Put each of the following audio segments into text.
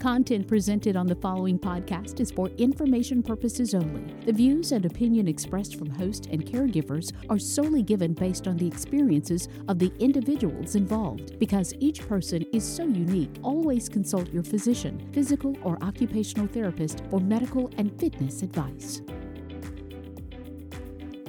Content presented on the following podcast is for information purposes only. The views and opinion expressed from host and caregivers are solely given based on the experiences of the individuals involved. Because each person is so unique, always consult your physician, physical or occupational therapist for medical and fitness advice.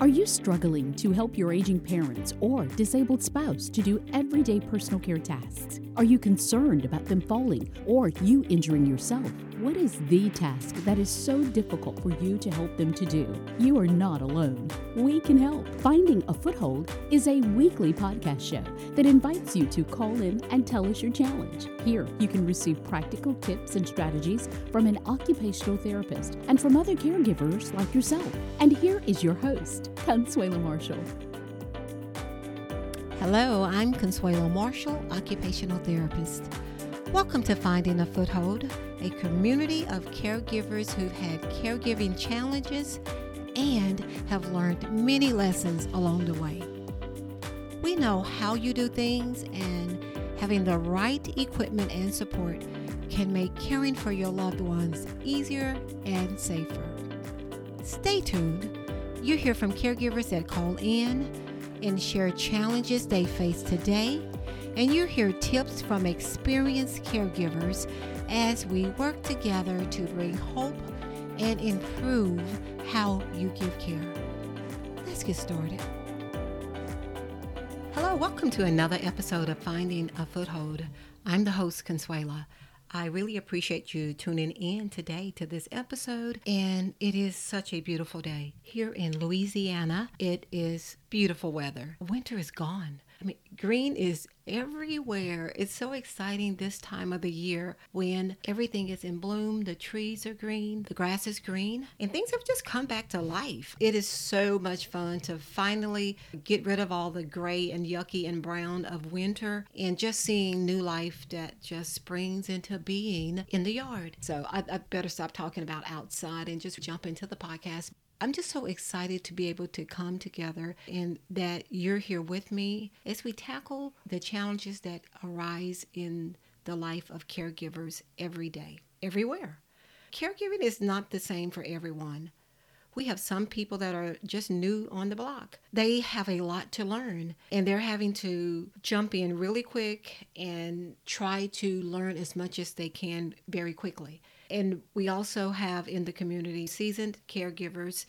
Are you struggling to help your aging parents or disabled spouse to do everyday personal care tasks? Are you concerned about them falling or you injuring yourself? What is the task that is so difficult for you to help them to do? You are not alone. We can help. Finding a Foothold is a weekly podcast show that invites you to call in and tell us your challenge. Here, you can receive practical tips and strategies from an occupational therapist and from other caregivers like yourself. And here is your host, Consuelo Marshall. Hello, I'm Consuelo Marshall, occupational therapist. Welcome to Finding a Foothold, a community of caregivers who've had caregiving challenges and have learned many lessons along the way. We know how you do things, and having the right equipment and support can make caring for your loved ones easier and safer. Stay tuned. You hear from caregivers that call in and share challenges they face today and you hear tips from experienced caregivers as we work together to bring hope and improve how you give care. Let's get started. Hello, welcome to another episode of Finding a Foothold. I'm the host, Consuelo. I really appreciate you tuning in today to this episode, and it is such a beautiful day. Here in Louisiana, it is beautiful weather. Winter is gone. I mean, green is everywhere. It's so exciting this time of the year when everything is in bloom, the trees are green, the grass is green, and things have just come back to life. It is so much fun to finally get rid of all the gray and yucky and brown of winter and just seeing new life that just springs into being in the yard. So I, I better stop talking about outside and just jump into the podcast. I'm just so excited to be able to come together and that you're here with me as we tackle the challenges that arise in the life of caregivers every day, everywhere. Caregiving is not the same for everyone. We have some people that are just new on the block. They have a lot to learn and they're having to jump in really quick and try to learn as much as they can very quickly. And we also have in the community seasoned caregivers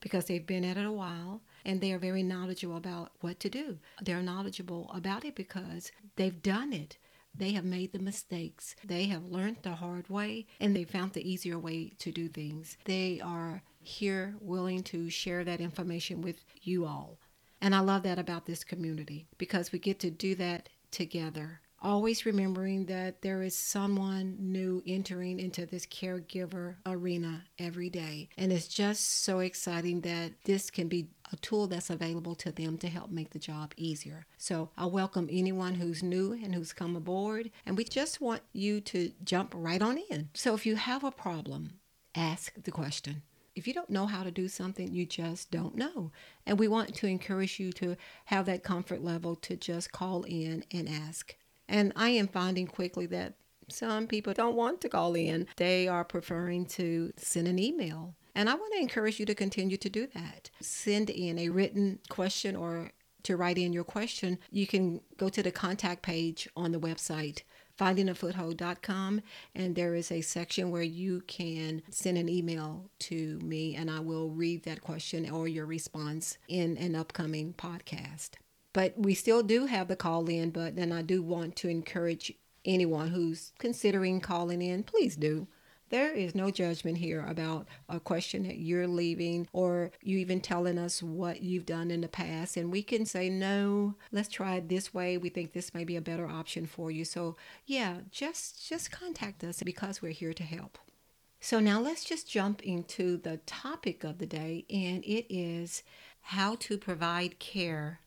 because they've been at it a while and they are very knowledgeable about what to do. They're knowledgeable about it because they've done it. They have made the mistakes. They have learned the hard way and they found the easier way to do things. They are here willing to share that information with you all. And I love that about this community because we get to do that together always remembering that there is someone new entering into this caregiver arena every day. And it's just so exciting that this can be a tool that's available to them to help make the job easier. So I welcome anyone who's new and who's come aboard. And we just want you to jump right on in. So if you have a problem, ask the question. If you don't know how to do something, you just don't know. And we want to encourage you to have that comfort level to just call in and ask. And I am finding quickly that some people don't want to call in, they are preferring to send an email. And I want to encourage you to continue to do that. Send in a written question or to write in your question. You can go to the contact page on the website findingafoothold.com and there is a section where you can send an email to me and I will read that question or your response in an upcoming podcast. But we still do have the call in button, and I do want to encourage anyone who's considering calling in, please do. There is no judgment here about a question that you're leaving or you even telling us what you've done in the past. And we can say, no, let's try it this way. We think this may be a better option for you. So yeah, just just contact us because we're here to help. So now let's just jump into the topic of the day, and it is how to provide care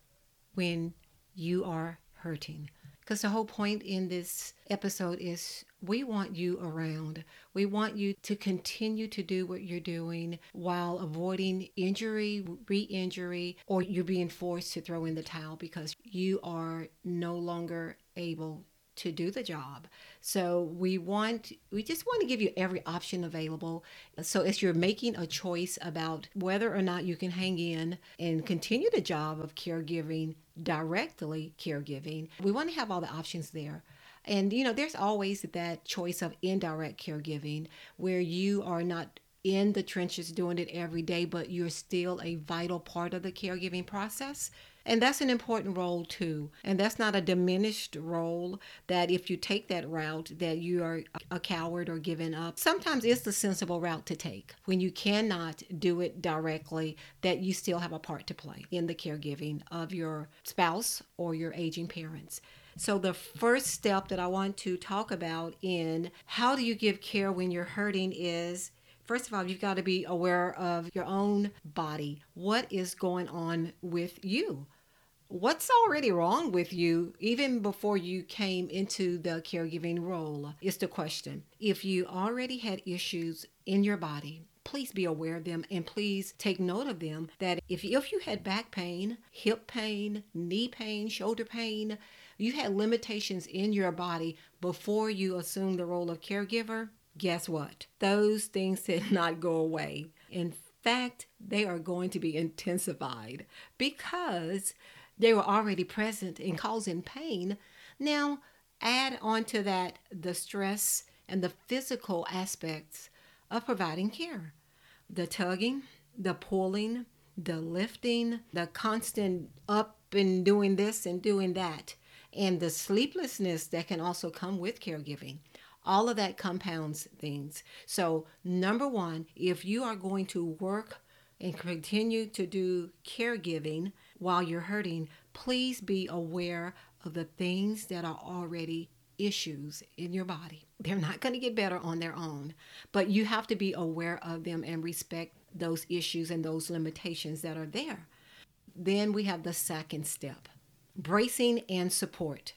when you are hurting. Because the whole point in this episode is we want you around. We want you to continue to do what you're doing while avoiding injury, re injury, or you're being forced to throw in the towel because you are no longer able to do the job. So we want we just want to give you every option available. So as you're making a choice about whether or not you can hang in and continue the job of caregiving directly caregiving, we want to have all the options there. And you know, there's always that choice of indirect caregiving where you are not in the trenches doing it every day, but you're still a vital part of the caregiving process. And that's an important role too. And that's not a diminished role that if you take that route that you are a coward or giving up. Sometimes it's the sensible route to take when you cannot do it directly that you still have a part to play in the caregiving of your spouse or your aging parents. So, the first step that I want to talk about in how do you give care when you're hurting is first of all, you've got to be aware of your own body. What is going on with you? What's already wrong with you, even before you came into the caregiving role, is the question. If you already had issues in your body, please be aware of them and please take note of them. That if, if you had back pain, hip pain, knee pain, shoulder pain, you had limitations in your body before you assumed the role of caregiver, guess what? Those things did not go away. In fact, they are going to be intensified because they were already present and causing pain. Now, add on to that the stress and the physical aspects of providing care the tugging, the pulling, the lifting, the constant up and doing this and doing that, and the sleeplessness that can also come with caregiving. All of that compounds things. So, number one, if you are going to work and continue to do caregiving, while you're hurting, please be aware of the things that are already issues in your body. They're not going to get better on their own, but you have to be aware of them and respect those issues and those limitations that are there. Then we have the second step bracing and support.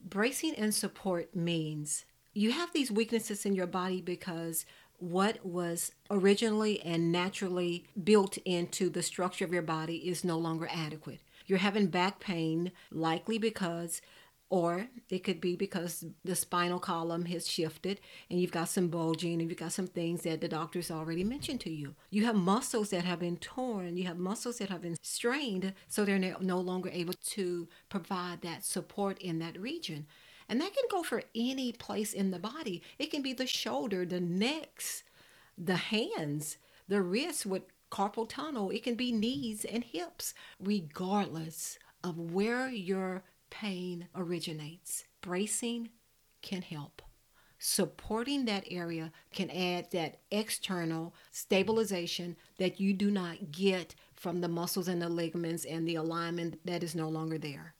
Bracing and support means you have these weaknesses in your body because what was originally and naturally built into the structure of your body is no longer adequate. You're having back pain, likely because, or it could be because the spinal column has shifted and you've got some bulging and you've got some things that the doctors already mentioned to you. You have muscles that have been torn, you have muscles that have been strained, so they're no longer able to provide that support in that region. And that can go for any place in the body. It can be the shoulder, the necks, the hands, the wrists with carpal tunnel. It can be knees and hips, regardless of where your pain originates. Bracing can help. Supporting that area can add that external stabilization that you do not get from the muscles and the ligaments and the alignment that is no longer there.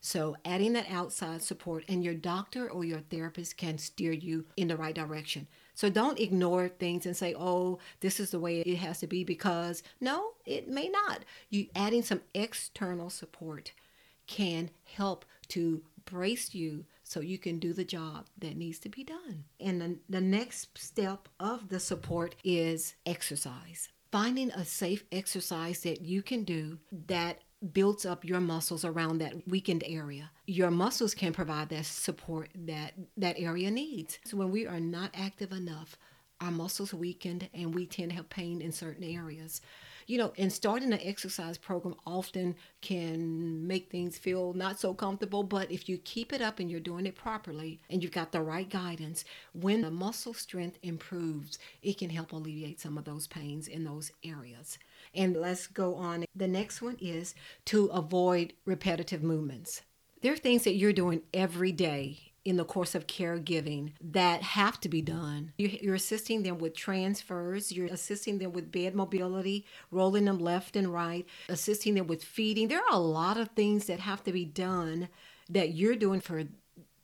So, adding that outside support, and your doctor or your therapist can steer you in the right direction. So, don't ignore things and say, oh, this is the way it has to be because no, it may not. You adding some external support can help to brace you so you can do the job that needs to be done. And the, the next step of the support is exercise. Finding a safe exercise that you can do that builds up your muscles around that weakened area. Your muscles can provide that support that that area needs. So when we are not active enough, our muscles weakened and we tend to have pain in certain areas you know, and starting an exercise program often can make things feel not so comfortable. But if you keep it up and you're doing it properly and you've got the right guidance, when the muscle strength improves, it can help alleviate some of those pains in those areas. And let's go on. The next one is to avoid repetitive movements. There are things that you're doing every day in the course of caregiving that have to be done. You're assisting them with transfers, you're assisting them with bed mobility, rolling them left and right, assisting them with feeding. There are a lot of things that have to be done that you're doing for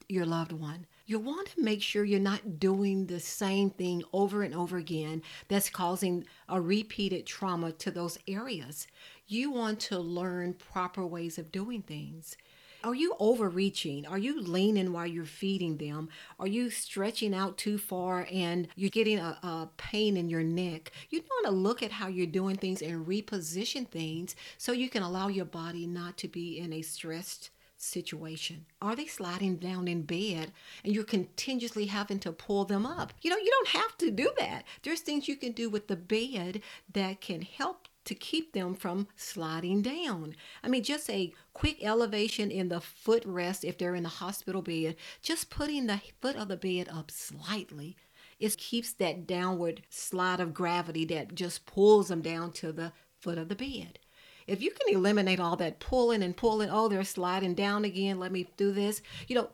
your loved one. You want to make sure you're not doing the same thing over and over again that's causing a repeated trauma to those areas. You want to learn proper ways of doing things. Are you overreaching? Are you leaning while you're feeding them? Are you stretching out too far and you're getting a, a pain in your neck? You want to look at how you're doing things and reposition things so you can allow your body not to be in a stressed situation? Are they sliding down in bed and you're continuously having to pull them up? You know, you don't have to do that. There's things you can do with the bed that can help to keep them from sliding down. I mean, just a quick elevation in the footrest if they're in the hospital bed, just putting the foot of the bed up slightly. It keeps that downward slide of gravity that just pulls them down to the foot of the bed. If you can eliminate all that pulling and pulling, oh, they're sliding down again, let me do this. You know,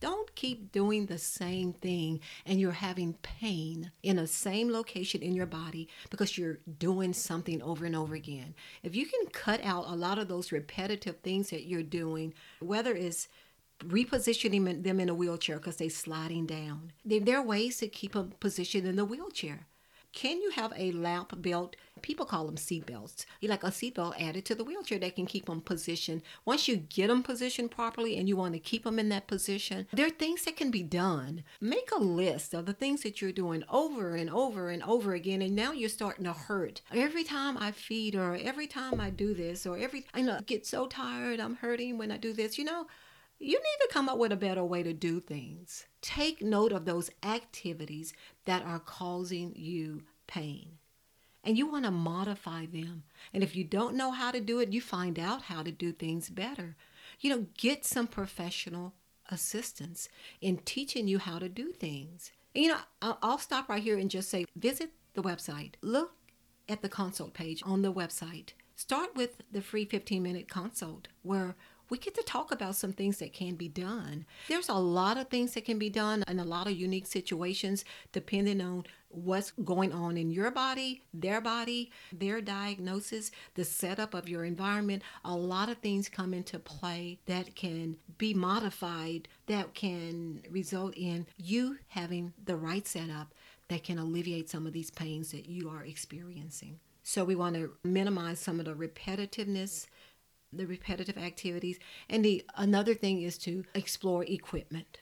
don't keep doing the same thing and you're having pain in the same location in your body because you're doing something over and over again. If you can cut out a lot of those repetitive things that you're doing, whether it's repositioning them in a wheelchair because they're sliding down, there are ways to keep them positioned in the wheelchair. Can you have a lap belt? People call them seat belts. You like a seat belt added to the wheelchair that can keep them positioned. Once you get them positioned properly and you want to keep them in that position, there are things that can be done. Make a list of the things that you're doing over and over and over again, and now you're starting to hurt. Every time I feed, or every time I do this, or every I know, get so tired, I'm hurting when I do this. You know, you need to come up with a better way to do things. Take note of those activities that are causing you pain. And you want to modify them. And if you don't know how to do it, you find out how to do things better. You know, get some professional assistance in teaching you how to do things. And, you know, I'll stop right here and just say visit the website. Look at the consult page on the website. Start with the free 15 minute consult where we get to talk about some things that can be done. There's a lot of things that can be done in a lot of unique situations depending on what's going on in your body, their body, their diagnosis, the setup of your environment. A lot of things come into play that can be modified, that can result in you having the right setup that can alleviate some of these pains that you are experiencing. So, we want to minimize some of the repetitiveness the repetitive activities. And the another thing is to explore equipment.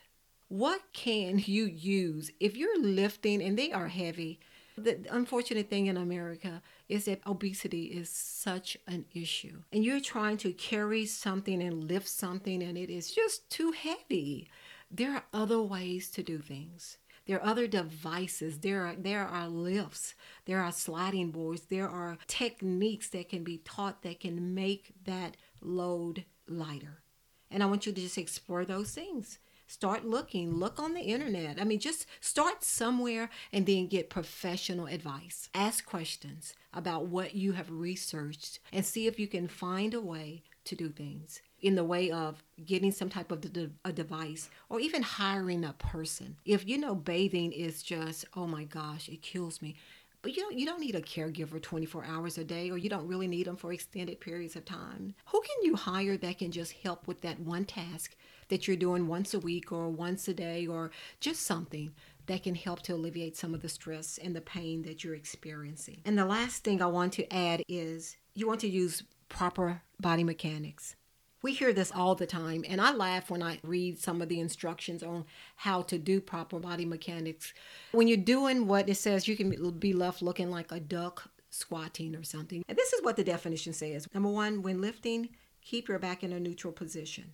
What can you use if you're lifting and they are heavy? The unfortunate thing in America is that obesity is such an issue. And you're trying to carry something and lift something and it is just too heavy. There are other ways to do things. There are other devices. There are there are lifts. There are sliding boards. There are techniques that can be taught that can make that load lighter. And I want you to just explore those things. Start looking, look on the internet. I mean, just start somewhere and then get professional advice. Ask questions about what you have researched and see if you can find a way to do things in the way of getting some type of a device or even hiring a person. If you know bathing is just, oh my gosh, it kills me. But you don't, you don't need a caregiver 24 hours a day, or you don't really need them for extended periods of time. Who can you hire that can just help with that one task that you're doing once a week or once a day, or just something that can help to alleviate some of the stress and the pain that you're experiencing? And the last thing I want to add is you want to use proper body mechanics. We hear this all the time, and I laugh when I read some of the instructions on how to do proper body mechanics. When you're doing what it says, you can be left looking like a duck squatting or something. And this is what the definition says. Number one, when lifting, keep your back in a neutral position.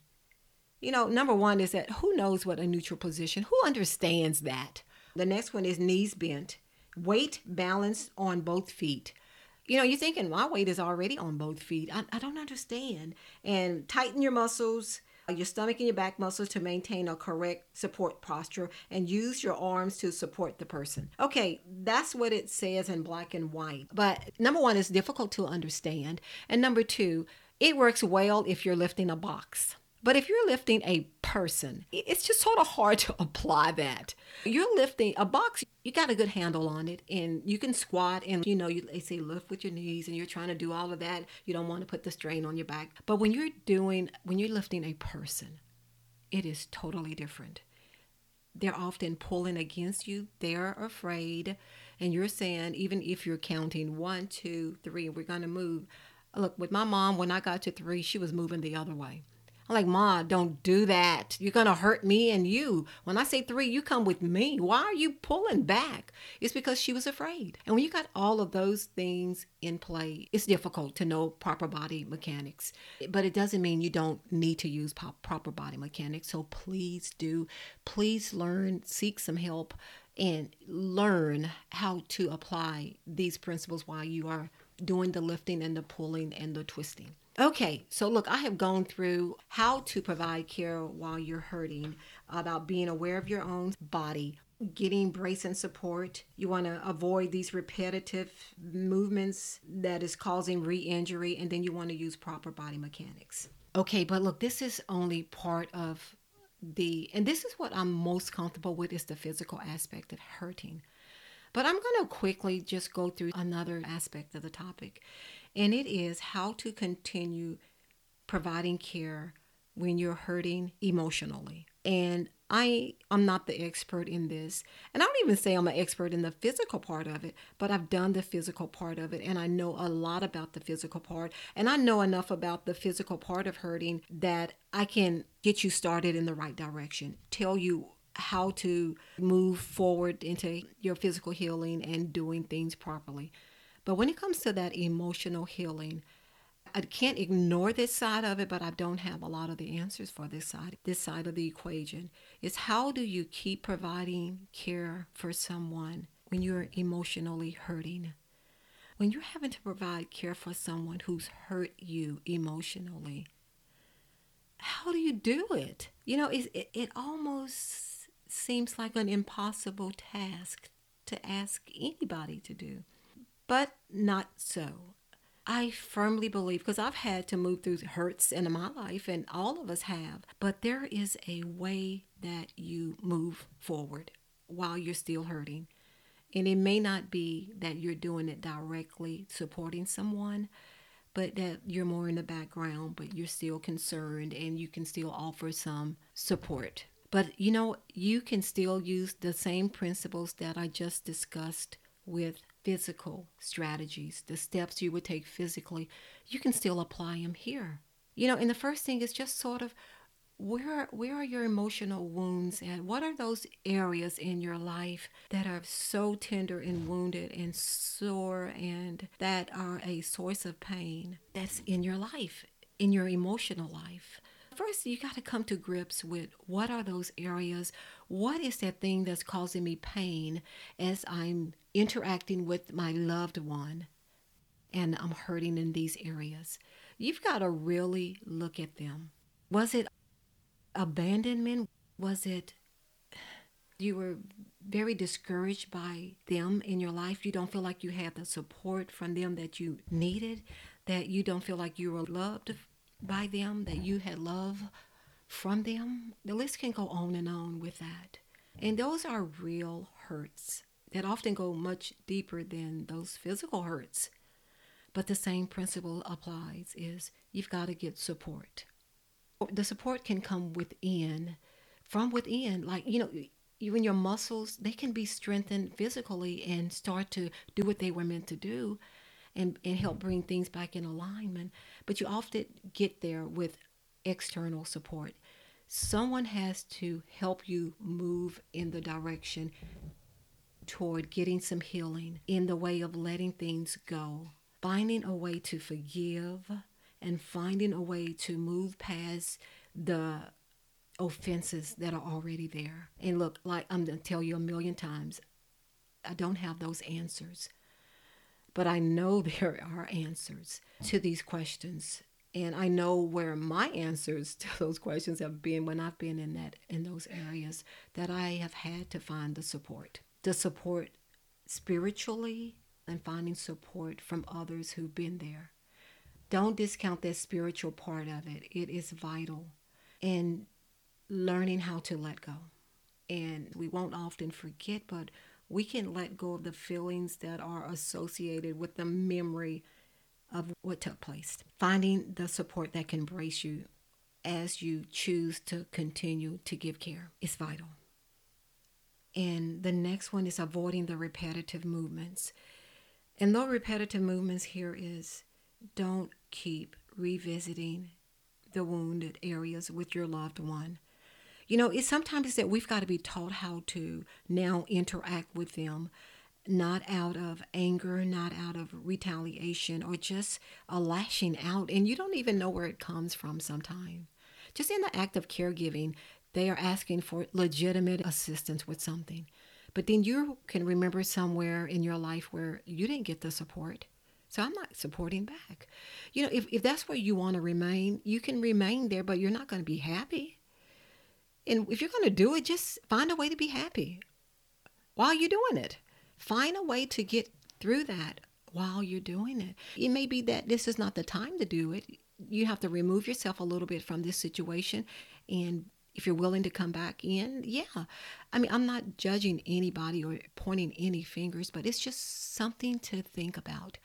You know, number one is that who knows what a neutral position? Who understands that? The next one is knees bent, weight balanced on both feet you know, you're thinking my weight is already on both feet. I, I don't understand. And tighten your muscles, uh, your stomach and your back muscles to maintain a correct support posture and use your arms to support the person. Okay, that's what it says in black and white. But number one, it's difficult to understand. And number two, it works well if you're lifting a box. But if you're lifting a person, it's just sort of hard to apply that. You're lifting a box, you got a good handle on it, and you can squat and you know, you, they say lift with your knees, and you're trying to do all of that. You don't want to put the strain on your back. But when you're doing, when you're lifting a person, it is totally different. They're often pulling against you, they're afraid, and you're saying, even if you're counting one, two, three, we're going to move. Look, with my mom, when I got to three, she was moving the other way I'm like, Ma, don't do that. You're going to hurt me and you. When I say three, you come with me. Why are you pulling back? It's because she was afraid. And when you got all of those things in play, it's difficult to know proper body mechanics. But it doesn't mean you don't need to use proper body mechanics. So please do. Please learn, seek some help, and learn how to apply these principles while you are doing the lifting and the pulling and the twisting. Okay, so look, I have gone through how to provide care while you're hurting, about being aware of your own body, getting brace and support. You want to avoid these repetitive movements that is causing re-injury and then you want to use proper body mechanics. Okay, but look, this is only part of the and this is what I'm most comfortable with is the physical aspect of hurting. But I'm going to quickly just go through another aspect of the topic and it is how to continue providing care when you're hurting emotionally. And I I'm not the expert in this. And I don't even say I'm an expert in the physical part of it, but I've done the physical part of it and I know a lot about the physical part. And I know enough about the physical part of hurting that I can get you started in the right direction. Tell you how to move forward into your physical healing and doing things properly. But when it comes to that emotional healing, I can't ignore this side of it, but I don't have a lot of the answers for this side. This side of the equation is how do you keep providing care for someone when you're emotionally hurting? When you're having to provide care for someone who's hurt you emotionally, how do you do it? You know, it, it, it almost seems like an impossible task to ask anybody to do but not so. I firmly believe, because I've had to move through hurts in my life, and all of us have, but there is a way that you move forward while you're still hurting. And it may not be that you're doing it directly supporting someone, but that you're more in the background, but you're still concerned and you can still offer some support. But you know, you can still use the same principles that I just discussed with physical strategies, the steps you would take physically, you can still apply them here. You know, and the first thing is just sort of where where are your emotional wounds and What are those areas in your life that are so tender and wounded and sore and that are a source of pain that's in your life, in your emotional life? First you got to come to grips with what are those areas what is that thing that's causing me pain as i'm interacting with my loved one and i'm hurting in these areas. You've got to really look at them. Was it abandonment? Was it you were very discouraged by them in your life? You don't feel like you had the support from them that you needed that you don't feel like you were loved by them, that you had love from them. The list can go on and on with that. And those are real hurts that often go much deeper than those physical hurts. But the same principle applies is you've got to get support. The support can come within, from within, like, you know, even your muscles, they can be strengthened physically and start to do what they were meant to do and, and help bring things back in alignment. But you often get there with external support. Someone has to help you move in the direction toward getting some healing in the way of letting things go, finding a way to forgive, and finding a way to move past the offenses that are already there. And look, like I'm going to tell you a million times, I don't have those answers. But I know there are answers to these questions. And I know where my answers to those questions have been when I've been in that in those areas that I have had to find the support. The support spiritually and finding support from others who've been there. Don't discount that spiritual part of it. It is vital. And learning how to let go. And we won't often forget, but we can let go of the feelings that are associated with the memory of what took place. Finding the support that can brace you as you choose to continue to give care is vital. And the next one is avoiding the repetitive movements. And the repetitive movements here is don't keep revisiting the wounded areas with your loved one. You know, it's sometimes that we've got to be taught how to now interact with them, not out of anger, not out of retaliation, or just a lashing out. And you don't even know where it comes from sometimes. Just in the act of caregiving, they are asking for legitimate assistance with something. But then you can remember somewhere in your life where you didn't get the support. So I'm not supporting back. You know, if, if that's where you want to remain, you can remain there, but you're not going to be happy. And if you're going to do it, just find a way to be happy while you're doing it. Find a way to get through that while you're doing it. It may be that this is not the time to do it. You have to remove yourself a little bit from this situation and if you're willing to come back in, yeah. I mean, I'm not judging anybody or pointing any fingers, but it's just something to think about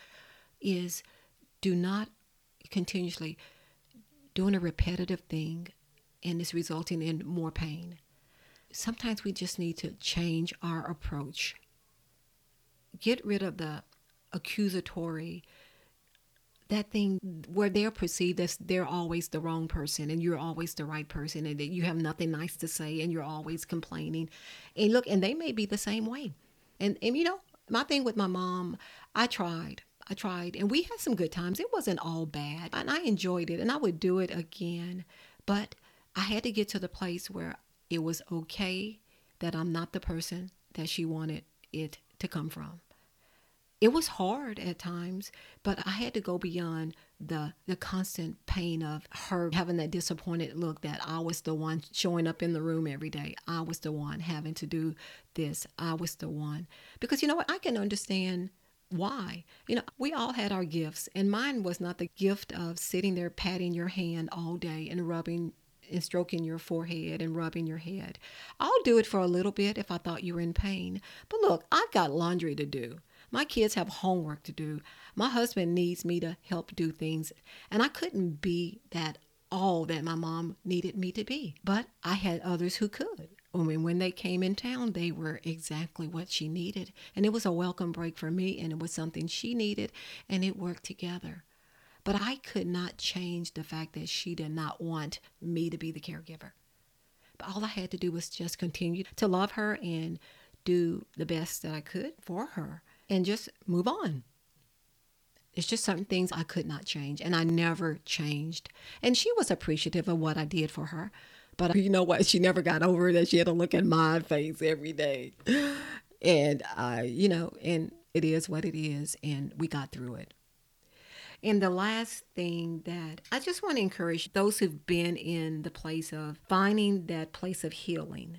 is do not continuously doing a repetitive thing and it's resulting in more pain. Sometimes we just need to change our approach. Get rid of the accusatory that thing where they're perceived as they're always the wrong person and you're always the right person and that you have nothing nice to say and you're always complaining. And look, and they may be the same way. And and you know, my thing with my mom, I tried. I tried and we had some good times. It wasn't all bad. And I enjoyed it and I would do it again. But I had to get to the place where it was okay that I'm not the person that she wanted it to come from it was hard at times, but I had to go beyond the the constant pain of her having that disappointed look that I was the one showing up in the room every day. I was the one having to do this. I was the one. Because you know what? I can understand why. You know, we all had our gifts, and mine was not the gift of sitting there patting your hand all day and rubbing and stroking your forehead and rubbing your head. I'll do it for a little bit if I thought you were in pain. But look, I've got laundry to do. My kids have homework to do. My husband needs me to help do things. And I couldn't be that all that my mom needed me to be. But I had others who could. I mean, when they came in town, they were exactly what she needed. And it was a welcome break for me, and it was something she needed, and it worked together. But I could not change the fact that she did not want me to be the caregiver. But all I had to do was just continue to love her and do the best that I could for her and just move on. It's just certain things I could not change, and I never changed. And she was appreciative of what I did for her. But you know what? She never got over that she had to look at my face every day. And I, you know, and it is what it is, and we got through it. And the last thing that I just want to encourage those who've been in the place of finding that place of healing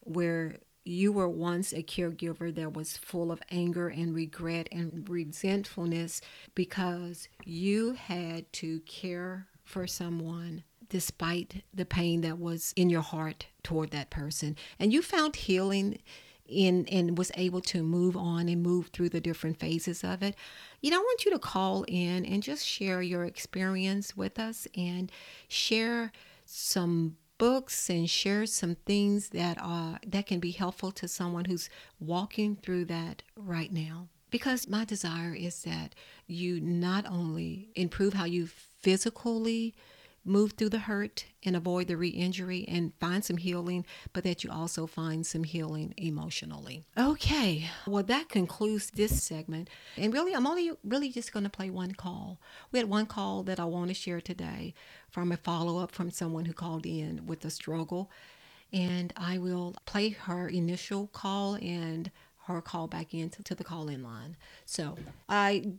where you were once a caregiver that was full of anger and regret and resentfulness because you had to care for someone despite the pain that was in your heart toward that person. And you found healing in and was able to move on and move through the different phases of it. You know i want you to call in and just share your experience with us and share some books and share some things that are that can be helpful to someone who's walking through that right now. Because my desire is that you not only improve how you physically move through the hurt and avoid the re-injury and find some healing but that you also find some healing emotionally. Okay. Well that concludes this segment. And really i'm only really just going to play one call. We had one call that i want to share today from a follow-up from someone who called in with a struggle. And i will play her initial call and her call back into to the call in line. So I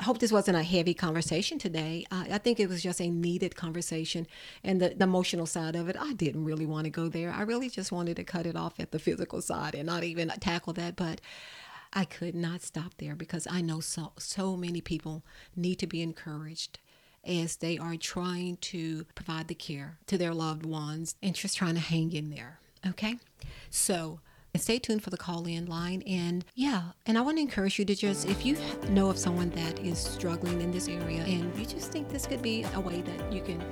hope this wasn't a heavy conversation today. I, I think it was just a needed conversation. And the, the emotional side of it, I didn't really want to go there. I really just wanted to cut it off at the physical side and not even tackle that. But I could not stop there because I know so, so many people need to be encouraged as they are trying to provide the care to their loved ones and just trying to hang in there. Okay? So, Stay tuned for the call in line. And yeah, and I want to encourage you to just, if you know of someone that is struggling in this area and you just think this could be a way that you can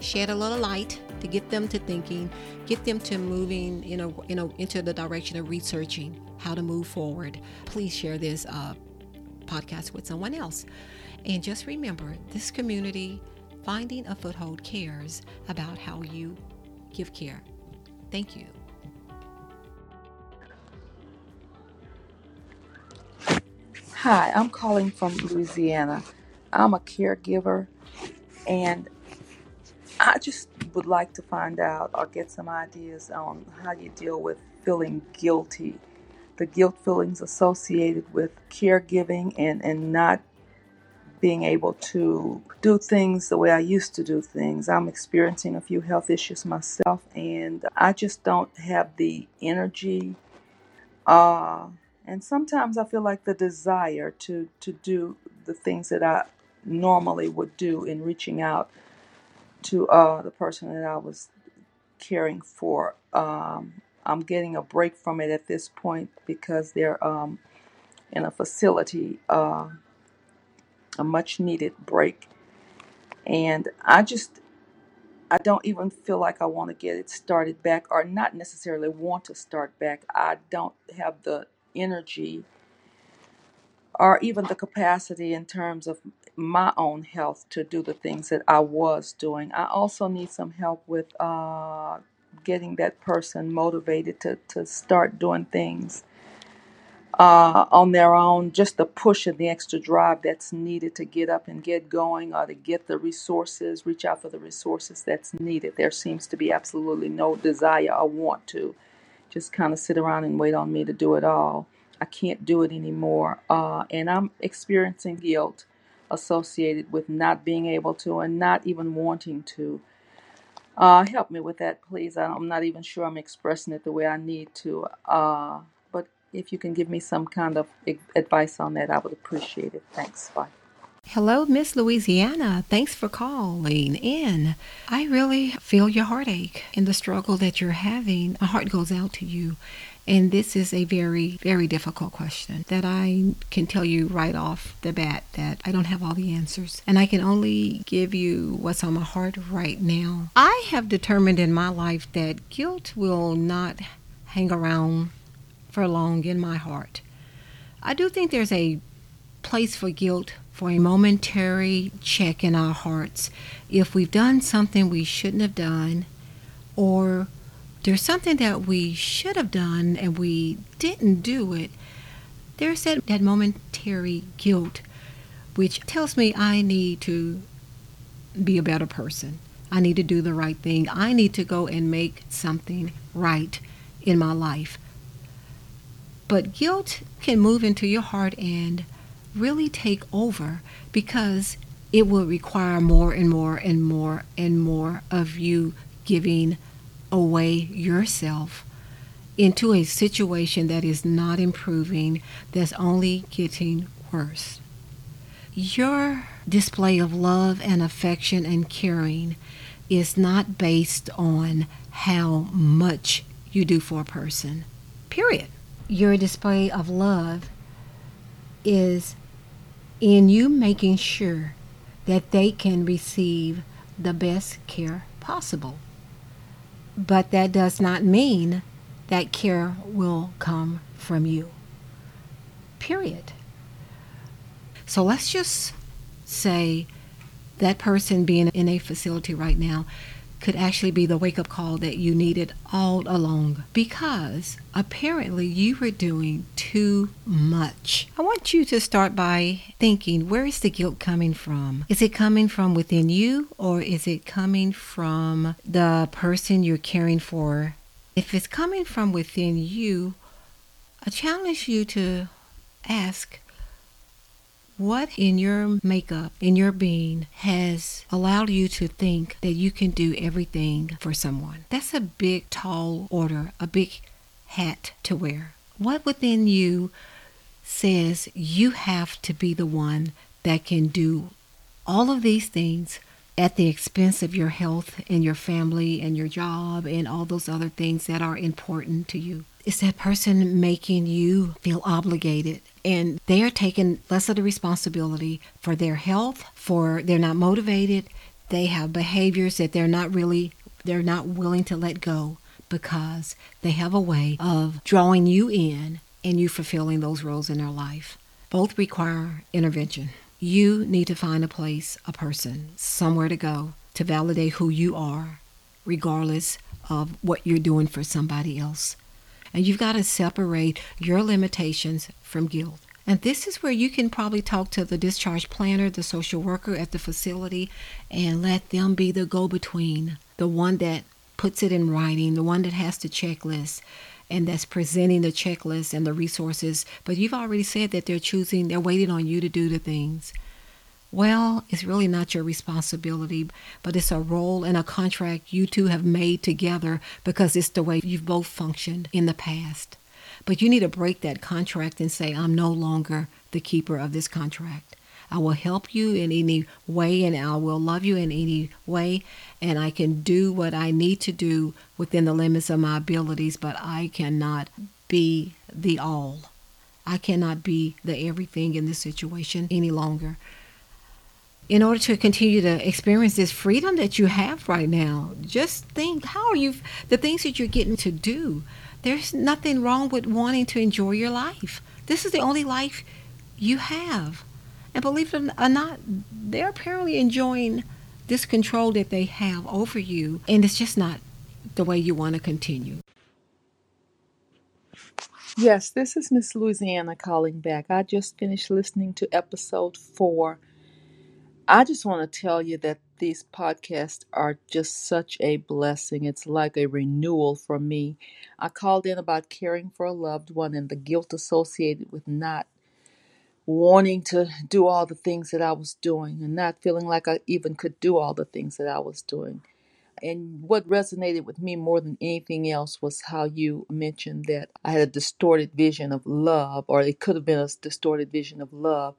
shed a little light to get them to thinking, get them to moving, you know, you know, into the direction of researching how to move forward. Please share this uh, podcast with someone else. And just remember, this community Finding a Foothold cares about how you give care. Thank you. Hi, I'm calling from Louisiana. I'm a caregiver and I just would like to find out or get some ideas on how you deal with feeling guilty, the guilt feelings associated with caregiving and, and not being able to do things the way I used to do things. I'm experiencing a few health issues myself and I just don't have the energy uh, and sometimes I feel like the desire to to do the things that I normally would do in reaching out to uh, the person that I was caring for. Um, I'm getting a break from it at this point because they're um, in a facility, uh, a much needed break, and I just I don't even feel like I want to get it started back, or not necessarily want to start back. I don't have the energy or even the capacity in terms of my own health to do the things that I was doing. I also need some help with uh, getting that person motivated to, to start doing things uh, on their own, just the push and the extra drive that's needed to get up and get going or to get the resources, reach out for the resources that's needed. There seems to be absolutely no desire or want to just kind of sit around and wait on me to do it all. I can't do it anymore. Uh, and I'm experiencing guilt associated with not being able to and not even wanting to. Uh, help me with that, please. I'm not even sure I'm expressing it the way I need to. Uh, but if you can give me some kind of advice on that, I would appreciate it. Thanks. Bye. Hello, Miss Louisiana. Thanks for calling in. I really feel your heartache and the struggle that you're having. My heart goes out to you. And this is a very, very difficult question that I can tell you right off the bat that I don't have all the answers. And I can only give you what's on my heart right now. I have determined in my life that guilt will not hang around for long in my heart. I do think there's a place for guilt for a momentary check in our hearts. If we've done something we shouldn't have done or there's something that we should have done and we didn't do it there's that, that momentary guilt which tells me i need to be a better person. I need to do the right thing. I need to go and make something right in my life. But guilt can move into your heart and really take over because it will require more and more and more and more of you giving away yourself into a situation that is not improving, that's only getting worse. Your display of love and affection and caring is not based on how much you do for a person, period. Your display of love is in you making sure that they can receive the best care possible. But that does not mean that care will come from you. Period. So let's just say that person being in a facility right now could actually be the wake up call that you needed all along because apparently you were doing too much. I want you to start by thinking where is the guilt coming from? Is it coming from within you or is it coming from the person you're caring for? If it's coming from within you, I challenge you to ask what in your makeup, in your being, has allowed you to think that you can do everything for someone? That's a big, tall order, a big hat to wear. What within you says you have to be the one that can do all of these things at the expense of your health and your family and your job and all those other things that are important to you? Is that person making you feel obligated and they are taking less of the responsibility for their health for they're not motivated. They have behaviors that they're not really they're not willing to let go because they have a way of drawing you in and you fulfilling those roles in their life. Both require intervention. You need to find a place, a person, somewhere to go to validate who you are, regardless of what you're doing for somebody else. And you've got to separate your limitations from guilt. And this is where you can probably talk to the discharge planner, the social worker at the facility, and let them be the go between, the one that puts it in writing, the one that has the checklist and that's presenting the checklist and the resources. But you've already said that they're choosing, they're waiting on you to do the things. Well, it's really not your responsibility, but it's a role and a contract you two have made together because it's the way you've both functioned in the past. But you need to break that contract and say, I'm no longer the keeper of this contract. I will help you in any way and I will love you in any way. And I can do what I need to do within the limits of my abilities, but I cannot be the all. I cannot be the everything in this situation any longer in order to continue to experience this freedom that you have right now, just think how are you, the things that you're getting to do. There's nothing wrong with wanting to enjoy your life. This is the only life you have. And believe it or not, they're apparently enjoying this control that they have over you, and it's just not the way you want to continue. Yes, this is Miss Louisiana calling back. I just finished listening to episode four I just want to tell you that these podcasts are just such a blessing. It's like a renewal for me. I called in about caring for a loved one and the guilt associated with not wanting to do all the things that I was doing and not feeling like I even could do all the things that I was doing. And what resonated with me more than anything else was how you mentioned that I had a distorted vision of love, or it could have been a distorted vision of love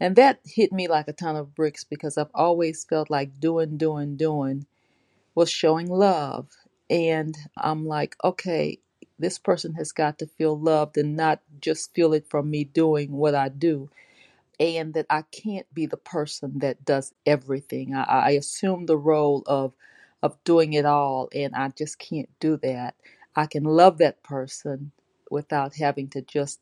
and that hit me like a ton of bricks because I've always felt like doing, doing, doing was showing love. And I'm like, okay, this person has got to feel loved and not just feel it from me doing what I do. And that I can't be the person that does everything. I, I assume the role of of doing it all, and I just can't do that. I can love that person without having to just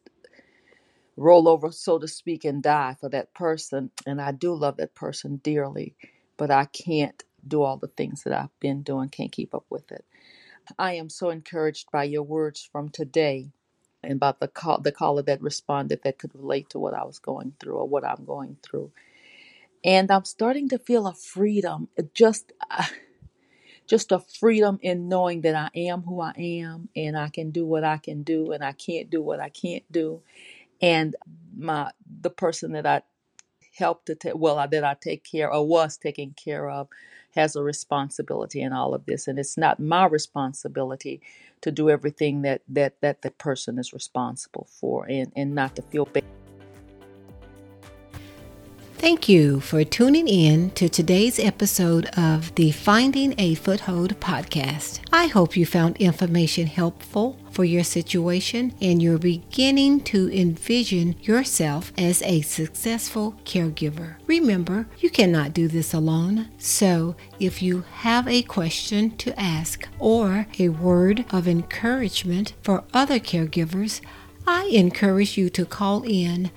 roll over, so to speak, and die for that person. And I do love that person dearly, but I can't do all the things that I've been doing, can't keep up with it. I am so encouraged by your words from today and about the call, the caller that responded that could relate to what I was going through or what I'm going through. And I'm starting to feel a freedom, just uh, just a freedom in knowing that I am who I am and I can do what I can do and I can't do what I can't do and my the person that I helped to take well that I take care or was taking care of has a responsibility in all of this. And it's not my responsibility to do everything that that that the person is responsible for and and not to feel bad Thank you for tuning in to today's episode of the Finding a Foothold podcast. I hope you found information helpful for your situation and you're beginning to envision yourself as a successful caregiver. Remember, you cannot do this alone. So, if you have a question to ask or a word of encouragement for other caregivers, I encourage you to call in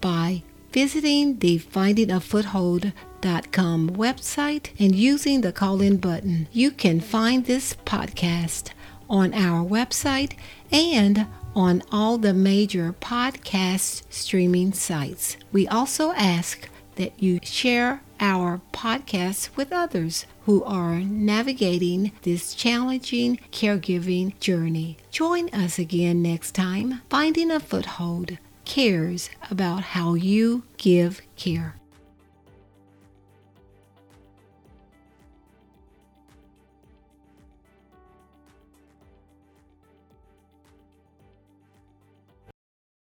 by visiting the findingafoothold.com website and using the call in button. You can find this podcast on our website and on all the major podcast streaming sites. We also ask that you share our podcast with others who are navigating this challenging caregiving journey. Join us again next time, Finding a Foothold cares about how you give care.